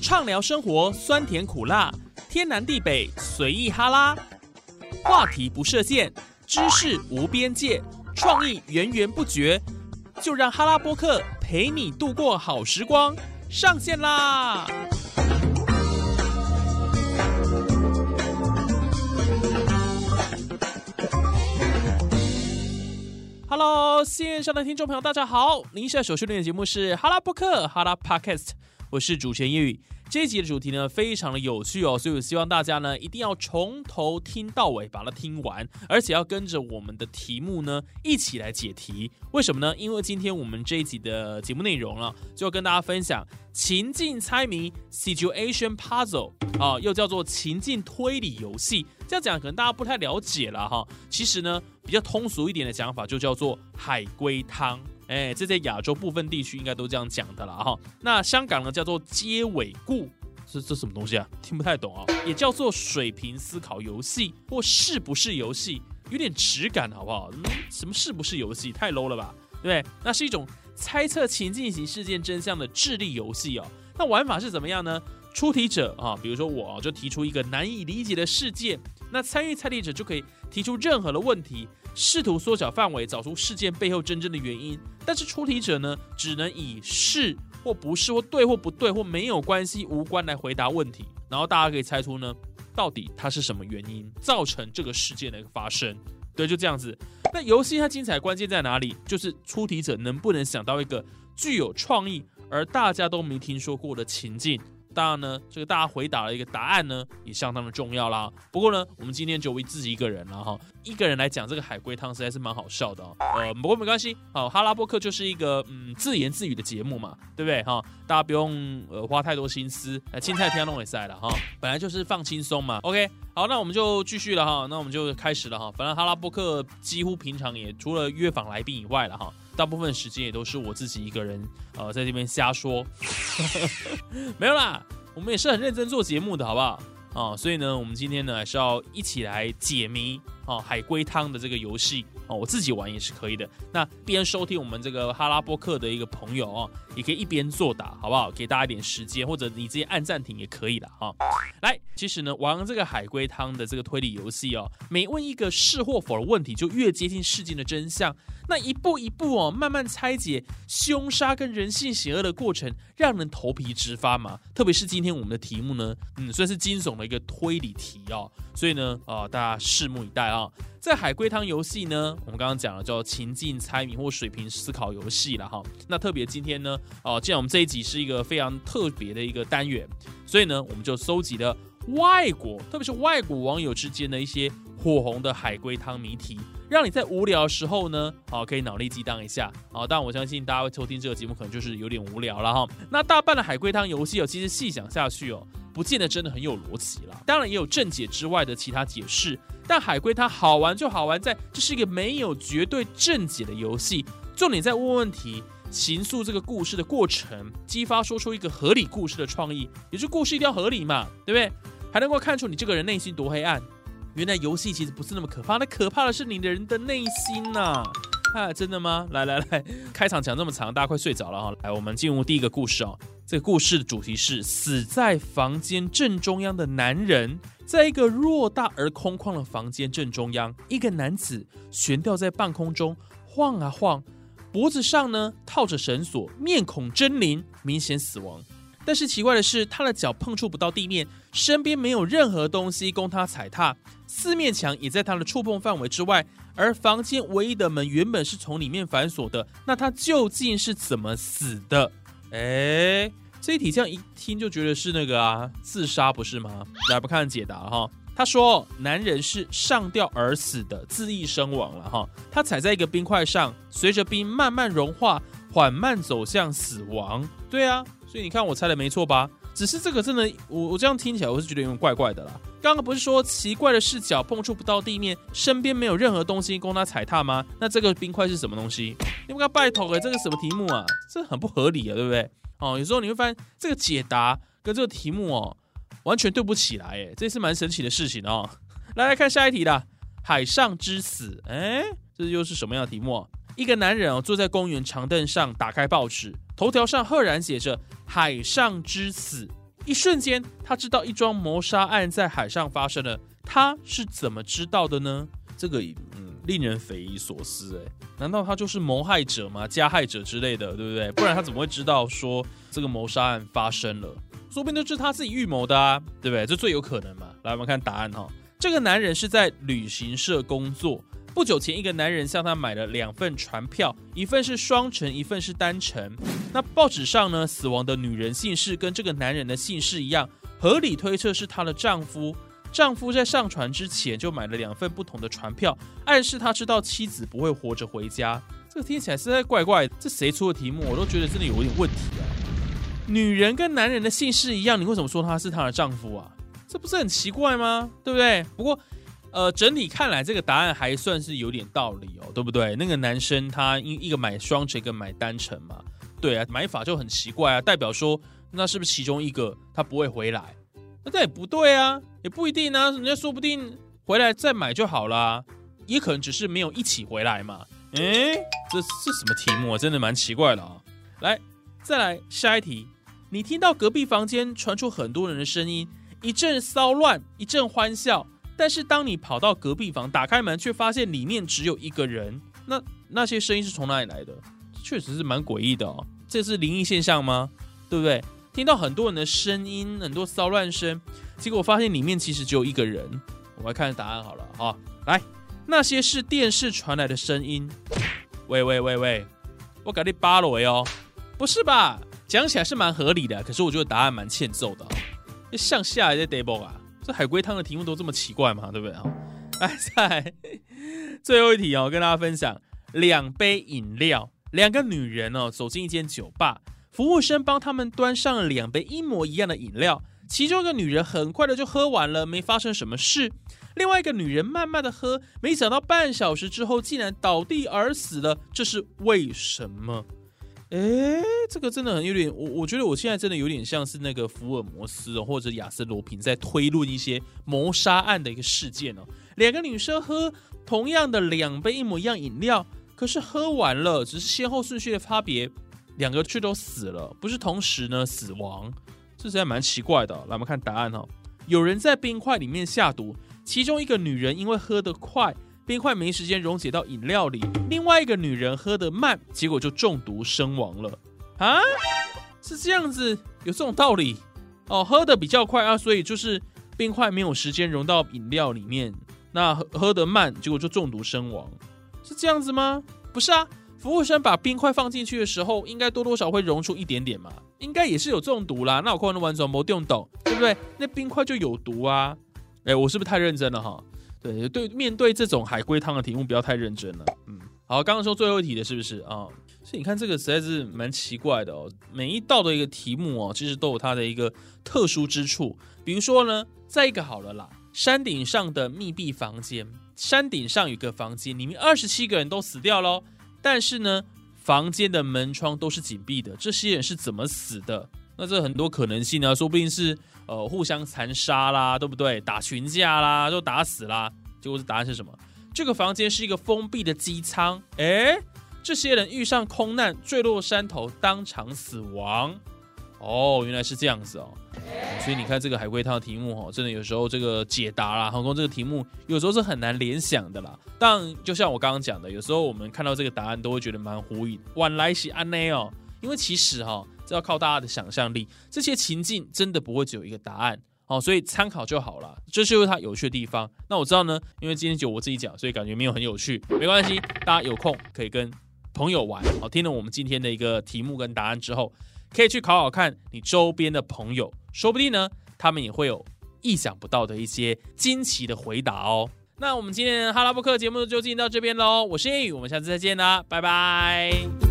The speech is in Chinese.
畅聊生活酸甜苦辣，天南地北随意哈拉，话题不设限，知识无边界，创意源源不绝，就让哈拉播客陪你度过好时光，上线啦！Hello，线上的听众朋友，大家好！您现在所收听的节目是哈拉播客哈拉 Podcast，我是主持人叶宇。这一集的主题呢，非常的有趣哦，所以我希望大家呢，一定要从头听到尾，把它听完，而且要跟着我们的题目呢，一起来解题。为什么呢？因为今天我们这一集的节目内容呢，就要跟大家分享情境猜谜 （Situation Puzzle） 啊，又叫做情境推理游戏。这样讲可能大家不太了解了哈。其实呢，比较通俗一点的讲法，就叫做海龟汤。哎，这在亚洲部分地区应该都这样讲的了哈。那香港呢叫做接尾故，这这什么东西啊？听不太懂啊。也叫做水平思考游戏或是不是游戏，有点质感好不好？嗯什么是不是游戏？太 low 了吧？对不对？那是一种猜测情境型事件真相的智力游戏哦。那玩法是怎么样呢？出题者啊，比如说我就提出一个难以理解的事件，那参与猜题者就可以提出任何的问题。试图缩小范围，找出事件背后真正的原因。但是出题者呢，只能以是或不是或对或不对或没有关系、无关来回答问题。然后大家可以猜出呢，到底它是什么原因造成这个事件的一个发生。对，就这样子。那游戏它精彩关键在哪里？就是出题者能不能想到一个具有创意而大家都没听说过的情境。当然呢，这个大家回答了一个答案呢，也相当的重要啦。不过呢，我们今天就为自己一个人了哈，一个人来讲这个海龟汤实在是蛮好笑的哦。呃，不过没关系，好，哈拉波克就是一个嗯自言自语的节目嘛，对不对哈？大家不用呃花太多心思，青菜天弄也塞了哈，本来就是放轻松嘛。OK，好，那我们就继续了哈，那我们就开始了哈。反正哈拉波克几乎平常也除了约访来宾以外了哈。大部分时间也都是我自己一个人，呃，在这边瞎说，没有啦，我们也是很认真做节目的，好不好？啊，所以呢，我们今天呢还是要一起来解谜。哦，海龟汤的这个游戏哦，我自己玩也是可以的。那边收听我们这个哈拉波克的一个朋友哦，也可以一边作答，好不好？给大家一点时间，或者你直接按暂停也可以的哈。来，其实呢，玩这个海龟汤的这个推理游戏哦，每问一个是或否的问题，就越接近事件的真相。那一步一步哦，慢慢拆解凶杀跟人性邪恶的过程，让人头皮直发嘛。特别是今天我们的题目呢，嗯，算是惊悚的一个推理题哦。所以呢，啊，大家拭目以待啊。啊在海龟汤游戏呢，我们刚刚讲了叫情境猜谜或水平思考游戏了哈。那特别今天呢，哦，既然我们这一集是一个非常特别的一个单元，所以呢，我们就搜集了外国，特别是外国网友之间的一些火红的海龟汤谜题，让你在无聊的时候呢，好可以脑力激荡一下啊。但我相信大家会收听这个节目，可能就是有点无聊了哈。那大半的海龟汤游戏哦，其实细想下去哦。不见得真的很有逻辑了，当然也有正解之外的其他解释。但海龟它好玩就好玩在这是一个没有绝对正解的游戏，重点在问问题，形塑这个故事的过程，激发说出一个合理故事的创意，也就故事一定要合理嘛，对不对？还能够看出你这个人内心多黑暗。原来游戏其实不是那么可怕，那可怕的是你的人的内心呐！真的吗？来来来，开场讲这么长，大家快睡着了哈。来，我们进入第一个故事哦。这个故事的主题是死在房间正中央的男人，在一个偌大而空旷的房间正中央，一个男子悬吊在半空中晃啊晃，脖子上呢套着绳索，面孔狰狞，明显死亡。但是奇怪的是，他的脚碰触不到地面，身边没有任何东西供他踩踏，四面墙也在他的触碰范围之外，而房间唯一的门原本是从里面反锁的。那他究竟是怎么死的？哎，这一题这样一听就觉得是那个啊，自杀不是吗？来，不看解答哈。他说，男人是上吊而死的，自缢身亡了哈。他踩在一个冰块上，随着冰慢慢融化，缓慢走向死亡。对啊，所以你看我猜的没错吧？只是这个真的，我我这样听起来我是觉得有点怪怪的啦。刚刚不是说奇怪的视角碰触不到地面，身边没有任何东西供他踩踏吗？那这个冰块是什么东西？你们看拜托哎，这个什么题目啊？这很不合理啊，对不对？哦，有时候你会发现这个解答跟这个题目哦完全对不起来，哎，这是蛮神奇的事情哦。来来看下一题啦，海上之死，哎，这又是什么样的题目？一个男人哦坐在公园长凳上，打开报纸，头条上赫然写着“海上之死”。一瞬间，他知道一桩谋杀案在海上发生了。他是怎么知道的呢？这个嗯，令人匪夷所思哎。难道他就是谋害者吗？加害者之类的，对不对？不然他怎么会知道说这个谋杀案发生了？说不定就是他自己预谋的啊，对不对？这最有可能嘛。来，我们看答案哈。这个男人是在旅行社工作。不久前，一个男人向他买了两份船票，一份是双程，一份是单程。那报纸上呢，死亡的女人姓氏跟这个男人的姓氏一样，合理推测是她的丈夫。丈夫在上船之前就买了两份不同的船票，暗示他知道妻子不会活着回家。这个听起来实在怪怪，这谁出的题目？我都觉得真的有点问题啊！女人跟男人的姓氏一样，你为什么说他是她的丈夫啊？这不是很奇怪吗？对不对？不过。呃，整体看来，这个答案还算是有点道理哦，对不对？那个男生他一一个买双程，一个买单程嘛，对啊，买法就很奇怪啊，代表说那是不是其中一个他不会回来？那这也不对啊，也不一定啊，人家说不定回来再买就好啦，也可能只是没有一起回来嘛。哎，这是什么题目啊？真的蛮奇怪的啊。来，再来下一题，你听到隔壁房间传出很多人的声音，一阵骚乱，一阵欢笑。但是当你跑到隔壁房，打开门，却发现里面只有一个人，那那些声音是从哪里来的？确实是蛮诡异的哦。这是灵异现象吗？对不对？听到很多人的声音，很多骚乱声，结果发现里面其实只有一个人。我们来看答案好了哈。来，那些是电视传来的声音。喂喂喂喂，我给你扒了喂哦，不是吧？讲起来是蛮合理的，可是我觉得答案蛮欠揍的。向下的 double 啊。这海龟汤的题目都这么奇怪吗？对不对啊？哎，在最后一题哦，跟大家分享两杯饮料，两个女人哦走进一间酒吧，服务生帮他们端上了两杯一模一样的饮料，其中一个女人很快的就喝完了，没发生什么事；另外一个女人慢慢的喝，没想到半小时之后竟然倒地而死了，这是为什么？哎，这个真的很有点，我我觉得我现在真的有点像是那个福尔摩斯或者亚瑟罗平在推论一些谋杀案的一个事件哦。两个女生喝同样的两杯一模一样饮料，可是喝完了，只是先后顺序的差别，两个却都死了，不是同时呢死亡，这实在蛮奇怪的。来，我们看答案哦，有人在冰块里面下毒，其中一个女人因为喝得快。冰块没时间溶解到饮料里，另外一个女人喝得慢，结果就中毒身亡了啊！是这样子，有这种道理哦。喝的比较快啊，所以就是冰块没有时间融到饮料里面，那喝喝得慢，结果就中毒身亡，是这样子吗？不是啊，服务生把冰块放进去的时候，应该多多少会溶出一点点嘛，应该也是有中毒啦。那我可能完全没用懂，对不对？那冰块就有毒啊！哎，我是不是太认真了哈？对对，面对这种海龟汤的题目，不要太认真了。嗯，好，刚刚说最后一题的是不是啊？所以你看这个实在是蛮奇怪的哦。每一道的一个题目哦，其实都有它的一个特殊之处。比如说呢，再一个好了啦，山顶上的密闭房间，山顶上有个房间，里面二十七个人都死掉喽。但是呢，房间的门窗都是紧闭的，这些人是怎么死的？那这很多可能性呢，说不定是。呃，互相残杀啦，对不对？打群架啦，都打死啦。结果是答案是什么？这个房间是一个封闭的机舱。哎，这些人遇上空难，坠落山头，当场死亡。哦，原来是这样子哦。所以你看这个海龟汤的题目哦，真的有时候这个解答啦，航空这个题目有时候是很难联想的啦。但就像我刚刚讲的，有时候我们看到这个答案都会觉得蛮呼应。晚来喜安内哦，因为其实哈。这要靠大家的想象力，这些情境真的不会只有一个答案哦，所以参考就好了。这就是它有趣的地方。那我知道呢，因为今天就我自己讲，所以感觉没有很有趣，没关系，大家有空可以跟朋友玩。好，听了我们今天的一个题目跟答案之后，可以去考考看你周边的朋友，说不定呢，他们也会有意想不到的一些惊奇的回答哦。那我们今天哈拉布克节目就进行到这边喽，我是叶宇，我们下次再见啦，拜拜。